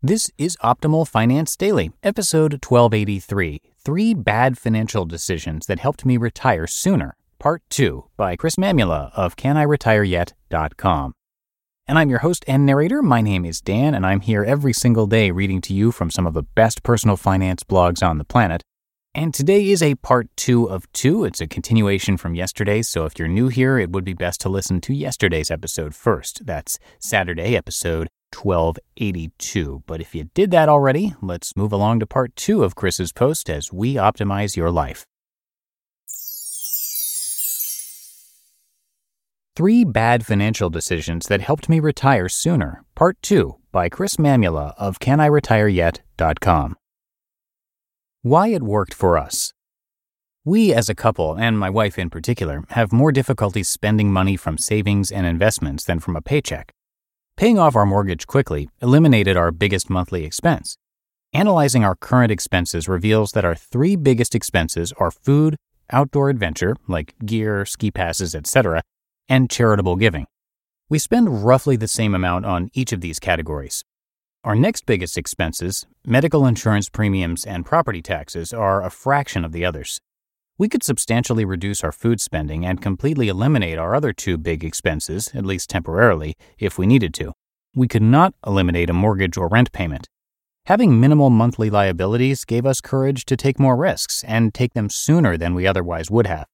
This is Optimal Finance Daily, episode 1283 Three Bad Financial Decisions That Helped Me Retire Sooner, Part 2 by Chris Mamula of CanIRetireYet.com. And I'm your host and narrator. My name is Dan, and I'm here every single day reading to you from some of the best personal finance blogs on the planet. And today is a part two of two. It's a continuation from yesterday, so if you're new here, it would be best to listen to yesterday's episode first. That's Saturday, episode 1282. But if you did that already, let's move along to part two of Chris's post as we optimize your life. Three Bad Financial Decisions That Helped Me Retire Sooner, Part 2 by Chris Mamula of CanIRetireYet.com. Why it worked for us. We as a couple, and my wife in particular, have more difficulty spending money from savings and investments than from a paycheck. Paying off our mortgage quickly eliminated our biggest monthly expense. Analyzing our current expenses reveals that our three biggest expenses are food, outdoor adventure, like gear, ski passes, etc., and charitable giving. We spend roughly the same amount on each of these categories. Our next biggest expenses, medical insurance premiums and property taxes, are a fraction of the others. We could substantially reduce our food spending and completely eliminate our other two big expenses, at least temporarily, if we needed to. We could not eliminate a mortgage or rent payment. Having minimal monthly liabilities gave us courage to take more risks and take them sooner than we otherwise would have.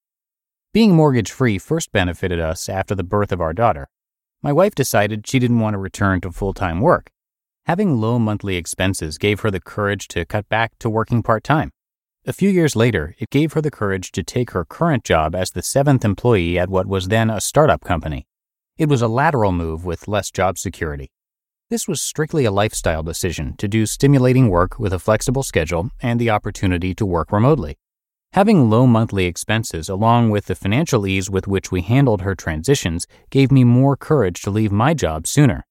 Being mortgage free first benefited us after the birth of our daughter. My wife decided she didn't want to return to full time work. Having low monthly expenses gave her the courage to cut back to working part time. A few years later, it gave her the courage to take her current job as the seventh employee at what was then a startup company. It was a lateral move with less job security. This was strictly a lifestyle decision to do stimulating work with a flexible schedule and the opportunity to work remotely. Having low monthly expenses, along with the financial ease with which we handled her transitions, gave me more courage to leave my job sooner.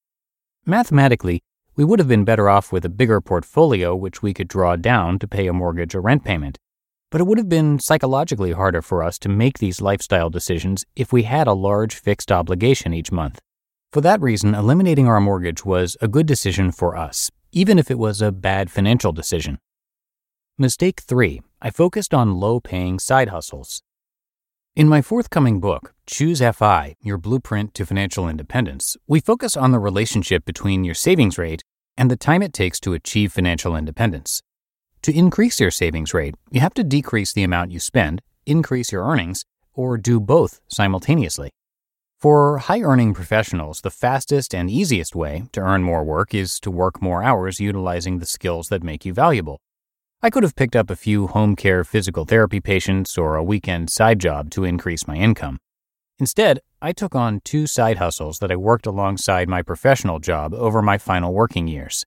Mathematically, we would have been better off with a bigger portfolio which we could draw down to pay a mortgage or rent payment. But it would have been psychologically harder for us to make these lifestyle decisions if we had a large fixed obligation each month. For that reason, eliminating our mortgage was a good decision for us, even if it was a bad financial decision. Mistake 3 I focused on low paying side hustles. In my forthcoming book, Choose FI Your Blueprint to Financial Independence, we focus on the relationship between your savings rate and the time it takes to achieve financial independence. To increase your savings rate, you have to decrease the amount you spend, increase your earnings, or do both simultaneously. For high earning professionals, the fastest and easiest way to earn more work is to work more hours utilizing the skills that make you valuable. I could have picked up a few home care physical therapy patients or a weekend side job to increase my income. Instead, I took on two side hustles that I worked alongside my professional job over my final working years.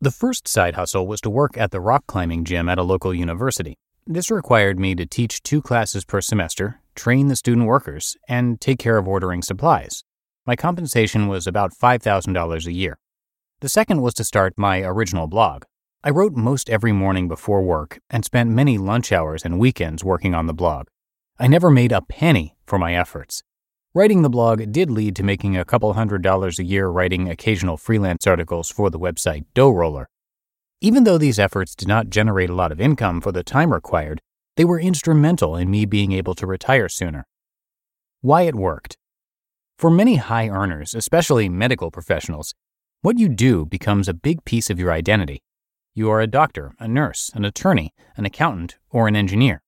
The first side hustle was to work at the rock climbing gym at a local university. This required me to teach two classes per semester, train the student workers, and take care of ordering supplies. My compensation was about $5,000 a year. The second was to start my original blog, I wrote most every morning before work and spent many lunch hours and weekends working on the blog. I never made a penny for my efforts. Writing the blog did lead to making a couple hundred dollars a year writing occasional freelance articles for the website Dough Roller. Even though these efforts did not generate a lot of income for the time required, they were instrumental in me being able to retire sooner. Why it worked. For many high earners, especially medical professionals, what you do becomes a big piece of your identity. You are a doctor, a nurse, an attorney, an accountant, or an engineer.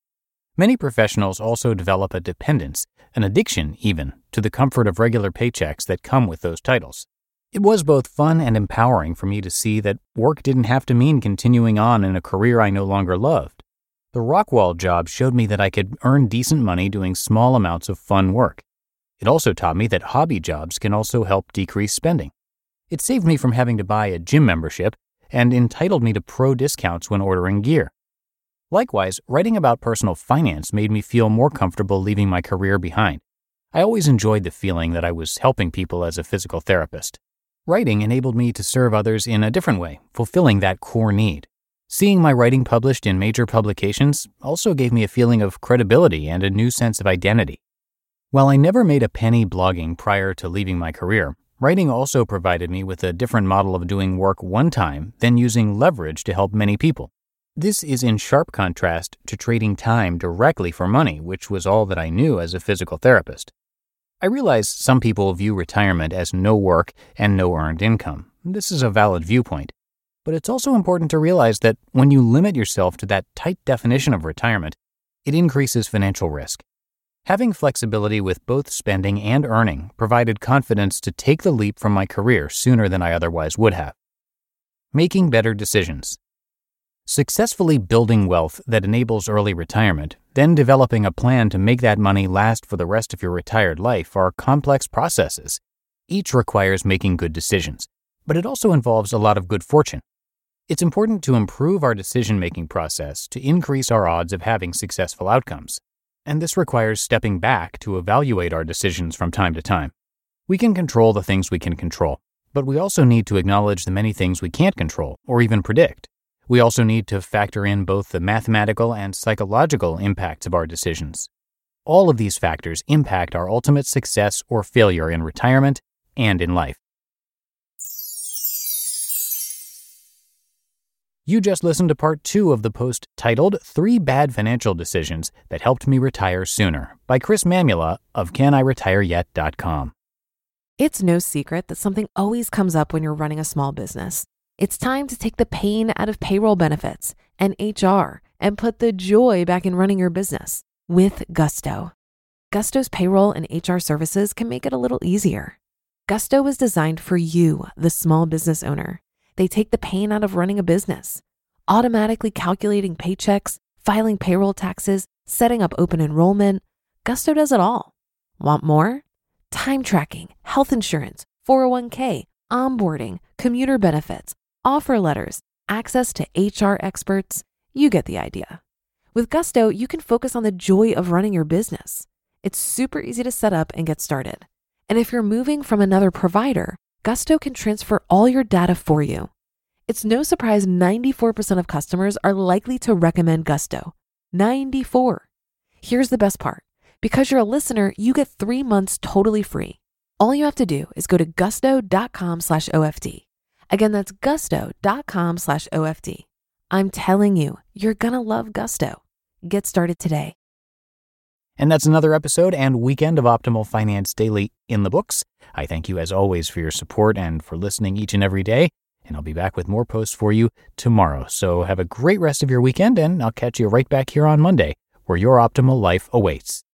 Many professionals also develop a dependence, an addiction even, to the comfort of regular paychecks that come with those titles. It was both fun and empowering for me to see that work didn't have to mean continuing on in a career I no longer loved. The Rockwall job showed me that I could earn decent money doing small amounts of fun work. It also taught me that hobby jobs can also help decrease spending. It saved me from having to buy a gym membership and entitled me to pro discounts when ordering gear. Likewise, writing about personal finance made me feel more comfortable leaving my career behind. I always enjoyed the feeling that I was helping people as a physical therapist. Writing enabled me to serve others in a different way, fulfilling that core need. Seeing my writing published in major publications also gave me a feeling of credibility and a new sense of identity. While I never made a penny blogging prior to leaving my career, Writing also provided me with a different model of doing work one time than using leverage to help many people. This is in sharp contrast to trading time directly for money, which was all that I knew as a physical therapist. I realize some people view retirement as no work and no earned income. This is a valid viewpoint. But it's also important to realize that when you limit yourself to that tight definition of retirement, it increases financial risk. Having flexibility with both spending and earning provided confidence to take the leap from my career sooner than I otherwise would have. Making better decisions. Successfully building wealth that enables early retirement, then developing a plan to make that money last for the rest of your retired life are complex processes. Each requires making good decisions, but it also involves a lot of good fortune. It's important to improve our decision making process to increase our odds of having successful outcomes and this requires stepping back to evaluate our decisions from time to time. We can control the things we can control, but we also need to acknowledge the many things we can't control or even predict. We also need to factor in both the mathematical and psychological impacts of our decisions. All of these factors impact our ultimate success or failure in retirement and in life. You just listened to part two of the post titled Three Bad Financial Decisions That Helped Me Retire Sooner by Chris Mamula of CanIRetireYet.com. It's no secret that something always comes up when you're running a small business. It's time to take the pain out of payroll benefits and HR and put the joy back in running your business with Gusto. Gusto's payroll and HR services can make it a little easier. Gusto was designed for you, the small business owner. They take the pain out of running a business, automatically calculating paychecks, filing payroll taxes, setting up open enrollment. Gusto does it all. Want more? Time tracking, health insurance, 401k, onboarding, commuter benefits, offer letters, access to HR experts. You get the idea. With Gusto, you can focus on the joy of running your business. It's super easy to set up and get started. And if you're moving from another provider, Gusto can transfer all your data for you. It's no surprise 94% of customers are likely to recommend Gusto. 94. Here's the best part. Because you're a listener, you get three months totally free. All you have to do is go to gusto.com slash OFD. Again, that's gusto.com slash OFD. I'm telling you, you're going to love Gusto. Get started today. And that's another episode and weekend of Optimal Finance Daily in the books. I thank you as always for your support and for listening each and every day. And I'll be back with more posts for you tomorrow. So have a great rest of your weekend, and I'll catch you right back here on Monday, where your optimal life awaits.